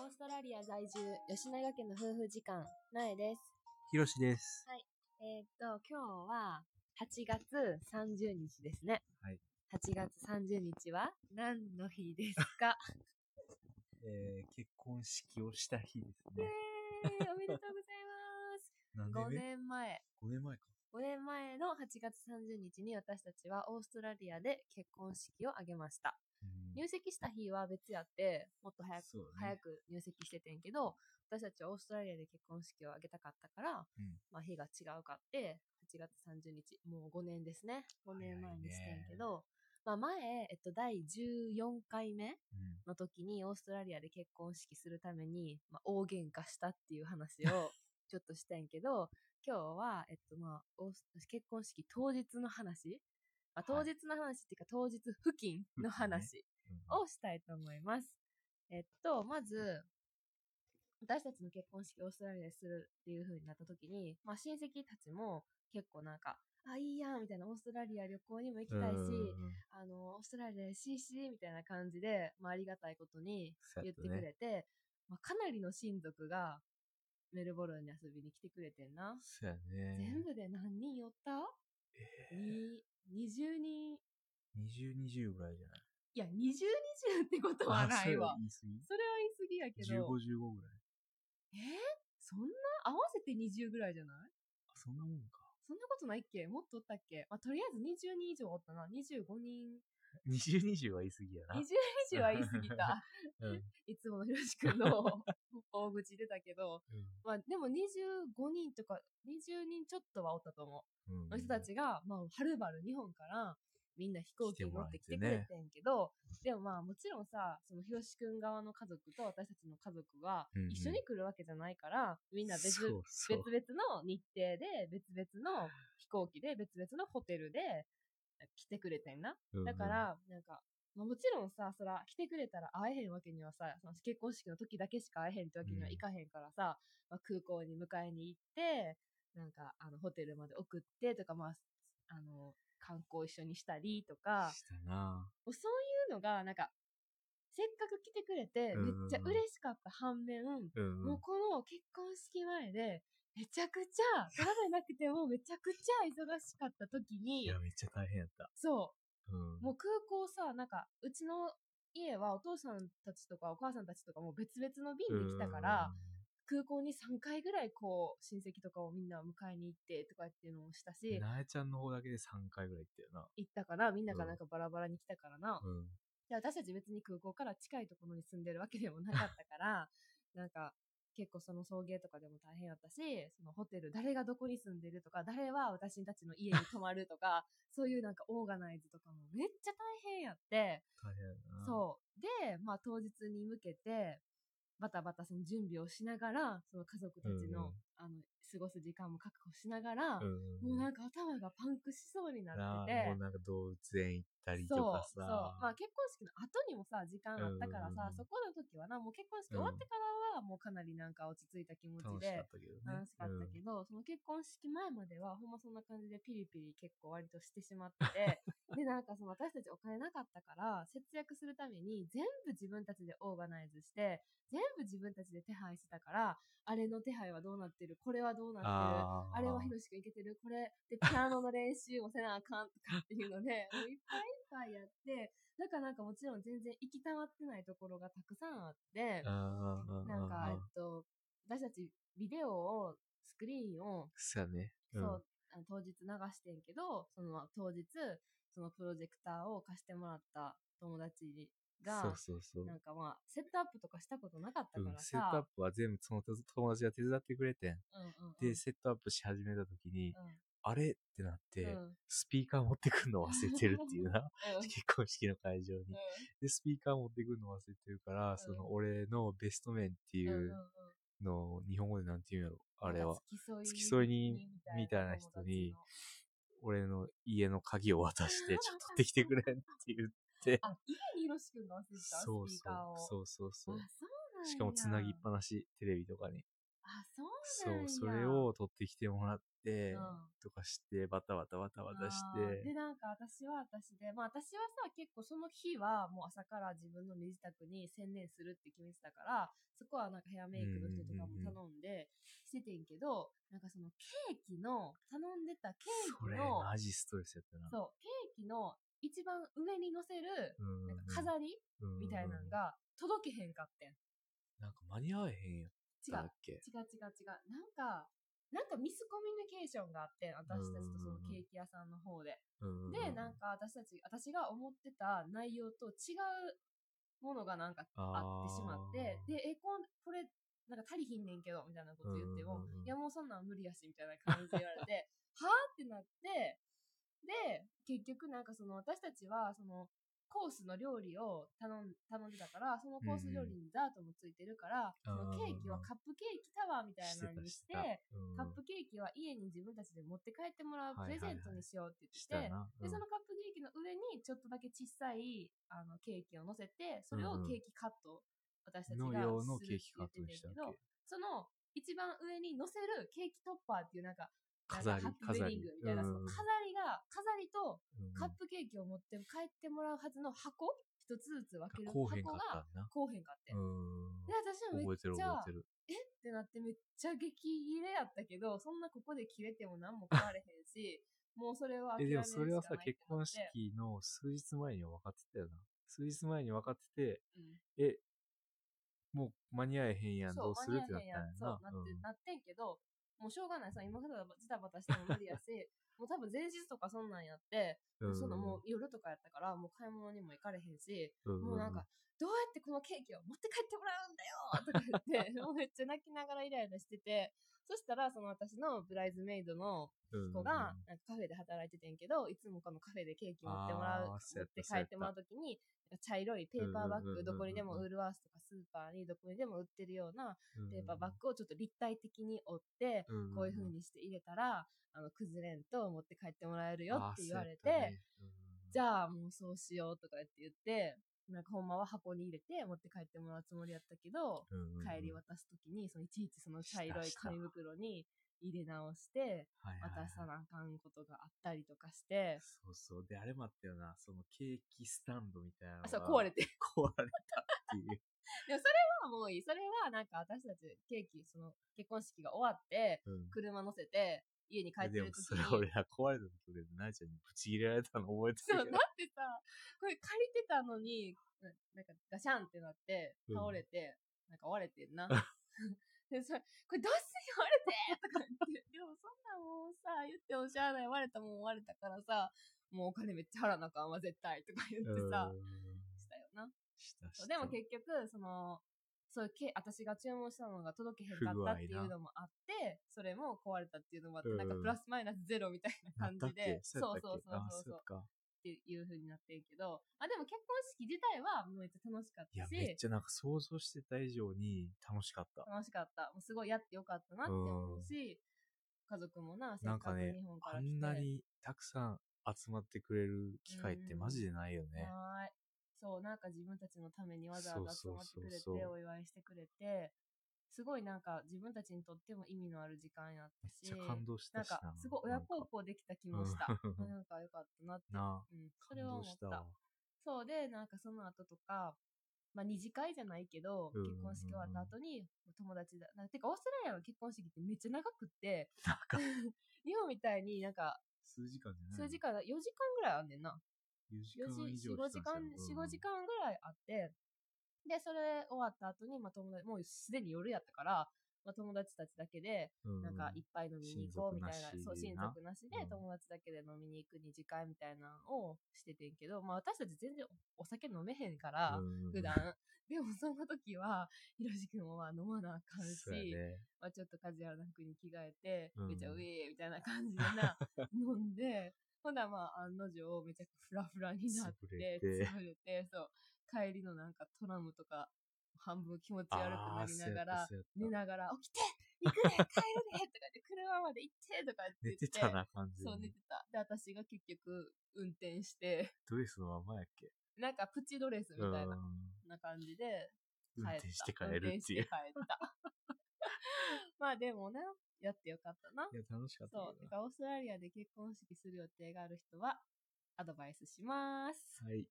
オーストラリア在住、吉永家の夫婦時間、なえです。ひろしです。えーっと、今日は8月30日ですね。はい。8月30日は何の日ですか？えー、結婚式をした日ですね。ーイおめでとうございます。5 何年目年前。5年前か。5年前の8月30日に私たちはオーストラリアで結婚式を挙げました。うん入籍した日は別やって、もっと早くね。早く入籍しててんけど、私たちはオーストラリアで結婚式を挙げたかったから、うん。まあ日が違うかって、8月30日、もう5年ですね。5年前にしてんけど、まあ前、えっと、第14回目うん。の時にオーストラリアで結婚式するために、まあ、大喧嘩したっていう話を ちょっとしたんやけど、今日は、えっとまあ、結婚式当日の話、まあ、当はい。日の話っていうか当日付近の話うんをしたいと思います。えっと、まず、私たちの結婚式をオーストラリアでするっていう風になった時に、まあ親戚たちも結構なんか、あ、いいやんみたいな、オーストラリア旅行にも行きたいし、あの、オーストラリアで CC みたいな感じで、まあ、ありがたいことに言ってくれて、まあ、かなりの親族がメルボルンに遊びに来てくれてんな。そうやね。全部で何人寄った？えに ?20 人。いー、20、20ぐらいじゃない？や、20、20ってことはないわあ。そう言い過ぎそれは言い過ぎやけど。15、15ぐらい。え？ーそんな？合わせて20ぐらいじゃない？あ、そんなもんか。そんなことないっけ？もっとおったっけ？まあ、とりあえず20人以上おったな。25人。20、20は言い過ぎやな。20以上は言い過ぎた。うん。いつものひろしくんの 大口出たけど、うんまあでも25人とか20人ちょっとはおったと思うん。う。の人たちが、まあはるばる日本からみんな飛行機に乗ってきてくれてんけど、でもまあもちろんさ、そのひろしくん側の家族と私たちの家族がうんうん一緒に来るわけじゃないから、みんな別、そうそう。別々の日程で、別々の飛行機で、別々のホテルで来てくれてんな。うんうんだか、ら、なんか、まあ、もちろんさ、そら、来てくれたら会えへんわけにはさ、その結婚式の時だけしか会えへんってわけにはいかへんからさ、まあ、空港に迎えに行って、なんか、あの、ホテルまで送ってとか、まあ、あの、観光一緒にしたりとか、そういうのが、なんか、せっかく来てくれて、めっちゃ嬉しかった反面、うんうん。もうこの結婚式前で、めちゃくちゃ、取られなくても めちゃくちゃ忙しかった時いにや、、めっちゃ大変やった。そう、うん。もう空港さ、なんか、うちの家はお父さんたちとかお母さんたちとかも別々の便で来たから、空港に3回ぐらいこう、親戚とかをみんな迎えに行ってとかっていうのもしたうん、し、なえちゃんの方だけで3回ぐらい行ったよな。行ったから、みんながなんかバラバラに来たからな。うん。で、私たち別に空港から近いところに住んでるわけでもなかったから、なんか、結構その送迎とかでも大変だったし、そのホテル、誰がどこに住んでるとか、誰は私たちの家に泊まるとか、そういうなんかオーガナイズとかもめっちゃ大変やって、大変やな。そう。で、まあ当日に向けて、バタバタその準備をしながら、その家族たちの、うんあの、過ごす時間も確保しながら、うん。もうなんか頭がパンクしそうになってて、もうなんか動物園行ったりとそうか、そう。さ。まあ結婚式の後にもさ、時間あったからさ、そこの時はな、もう結婚式終わってからは、もうかなりなんか落ち着いた気持ち楽しかでったけどね。楽しかったけど、その結婚式前までは、ほんまそんな感じでピリピリ結構割としてしまってて、で、なんかその私たちお金なかったから、節約するために全部自分たちでオーガナイズして、全部自分たちで手配してたから、あれの手配はどうなってるこれはどうなってる？あれはひろしくんいけてる？これでピアノの練習もせなあかんとかっていうので、もういっぱいいっぱいやって、だからなんかもちろん全然行きたまってないところがたくさんあって、なんか、えっと、私たちビデオを、スクリーンを、そうやね。うん。そう、あの当日流してんけど、そのまあ当日、そのプロジェクターを貸してもらった友達が、そうそうそう。なんかまあ、セットアップとかしたことなかったうん、からセットアッさ、プは全部その友達が手伝ってくれてん。うんうんうん、で、セットアップし始めた時に、うんあれ？ってなって、うんスピーカー持ってくるの忘れてるっていうな。うん結婚式の会場に。で、スピーカー持ってくるの忘れてるから、その俺のベストメンっていうんうんうんうのを日本語でなんて言うんやろ。あれは。付き添い人みたいな人に俺の家の鍵を渡して、ちょっと取ってきてくれんって言っあ、家にひろしくんが忘れてたそう。そう。そうそうしかも繋ぎっぱなし、テレビとかに。あ、そうそう、なんや。それを取ってきてもらって、うんとかして、バタバタバタバタしあーでて、なんか私は私でまあ私はさ結構その日はもう朝から自分の身支度に専念するって決めてたからそこはなんかヘアメイクの人とかも頼んでしててんけどなんかそのケーキの頼んでたケそれーキのマジストレスやったな。そうケーキの一番上に乗せるうんなん。か飾り？みたいなのが届けへんかってん。なんか間に合えへんやっ違う。違う違う違う。なんかなんかミスコミュニケーションがあって私たちとそのケーキ屋さんの方で。うんで、なんか私たち、私が思ってた内容と違うものがなんかあってしまって、で、え、こんこれ、なんか足りひんねんけど、みたいなこと言っても、いやもうそんなん無理やし、みたいな感じで言われて、はぁってなって、で、結局なんかその私たちは、その、コースの料理を頼ん頼んでたから、そのコース料理にダートもついてるから、そのケーキはカップケーキタワーみたいなのにして、カップケーキは家に自分たちで持って帰ってもらうプレゼントにしようって言って。で、そのカップケーキの上にちょっとだけ小さいあのケーキを乗せて、それをケーキカット、私たちがするっって言ってんけけど、その一番上に乗せるケーキトッパーっていうなんか、飾り飾り飾りが、飾りとうんカップケーキを持って帰ってもらうはずの箱一つずつ分けるこうへんか箱がったんな。こうへんかって。うん。で、私はめっちゃ、覚え。ってなってめっちゃ激切れやったけど、そんなここで切れても何も変われへんし、もうそれは諦え、でもそれはさ、結婚式の数日前には分かってたよな。数日前に分かってて、うんえ、もう間に合えへんやん、どうする？ってなったんや間に合えへんやんそうなって、なってんけど、もうしょうがないさ、今からジタバタしても無理やし、もう多分前日とかそんなんやって、うん。そのもう夜とかやったから、もう買い物にも行かれへんし、うん、もうなんか、どうやってこのケーキを持って帰ってもらうんだよとか言って、もうめっちゃ泣きながらイライラしてて、そしたら、その私のブライズメイドのうん、子が、なんかカフェで働いててんけど、いつもこのカフェでケーキ持ってもらう、って帰ってもらうときに、茶色いペーパーバッグ、どこにでもウールワースとかスーパーにどこにでも売ってるようなペーパーバッグをちょっと立体的に折って、グこういう風にして入れたら、あの、崩れんと持って帰ってもらえるよって言われて、ね。じゃあもうそうしようとか言って言って、なんかほんまは箱に入れて持って帰ってもらうつもりやったけど、帰り渡すときに、そのいちいちその茶色い紙袋に入れ直して、はいはいはい渡さなあかんことがあったりとかして、そうそう。で、あれもあったよな。そのケーキスタンドみたいなそう、壊れて。壊れたっていう。でもそれはもういい。それはなんか私たちケーキ、その結婚式が終わって、うん。車乗せて家に帰ってでもる時それに、俺ら壊れた時で、なあちゃんにブチ切れられたの覚えてそう、るだってさ、これ借りてたのに、ななんかガシャンってなって、うん倒れて、なんか割れてんな。で、それ、これどうすん割れてとか言って、でもそんなんもうさ、言ってもしゃあない、割れたもん割れたからさ、もうお金めっちゃ払わなあかんわ、絶対とか言ってさ、うんしたよな。したした。でも結局、その、そういうけ、私が注文したのが届けへんかったっていうのもあって、それも壊れたっていうのもあって、うんなんかプラスマイナスゼロみたいな感じで、そうそうそうそうそうそうやっていう風になってるけど、あ、でも結婚式自体はめっちゃ楽しかったいや、めっし、ちゃなんか想像してた以上に楽しかった。楽しかった。もうすごいやってよかったなって思うし、家族もな、せっかくなんかね日本かあら来て。んなにたくさん集まってくれる機会ってマジでないよね。はーい。そう、なんか自分たちのためにわざわざ集まってくれて、そうそうそうお祝いしてくれて、すごいなんか自分たちにとっても意味のある時間やったし、感動しなんたしな。かすごい親孝行できた気もした。うん なんかよかったなって。うん、それ感は思った。そうで、なんかその後とか、まあ二次会じゃないけど、結婚式終わった後に友達だ。なんてかオーストラリアの結婚式ってめっちゃ長くって、日本みたいになんか数時間じゃない数時間、4時間ぐらいあんねんな。4時4間以時、上4、5時間、4、5時間ぐらいあって、で、それ終わった後に、まあ友達、もうすでに夜やったから、まあ友達たちだけで、なんかいっぱい飲みに行こうみたいな、そう、親親族なしでうん。友達だけで飲みに行く二次会みたいなのをしててんけど、まあ私たち全然お酒飲めへんから、普段。でもその時は、ひろしくんは飲まなあかんし、ね。まあちょっとカジュアルな服に着替えて、うん。めちゃウェーみたいな感じでな、飲んで、ほんならまあ案の定めちゃフラフラになって、潰れて潰れて、そう、帰りのなんかトラムとか、半分気持ち悪くなりながら、寝ながら、起きて行くね帰るねとか言って、車まで行ってとかって言寝って。てたな、感じで。そう、寝てた。で、私が結局、運転して、ドレスのままやっけ？なんかプチドレスみたいなうんな感じで、運転して帰るっていう。運転して帰った。まあでもね、やってよかったな。いや、楽しかったそう。オーストラリアで結婚式する予定がある人は、アドバイスします。はい。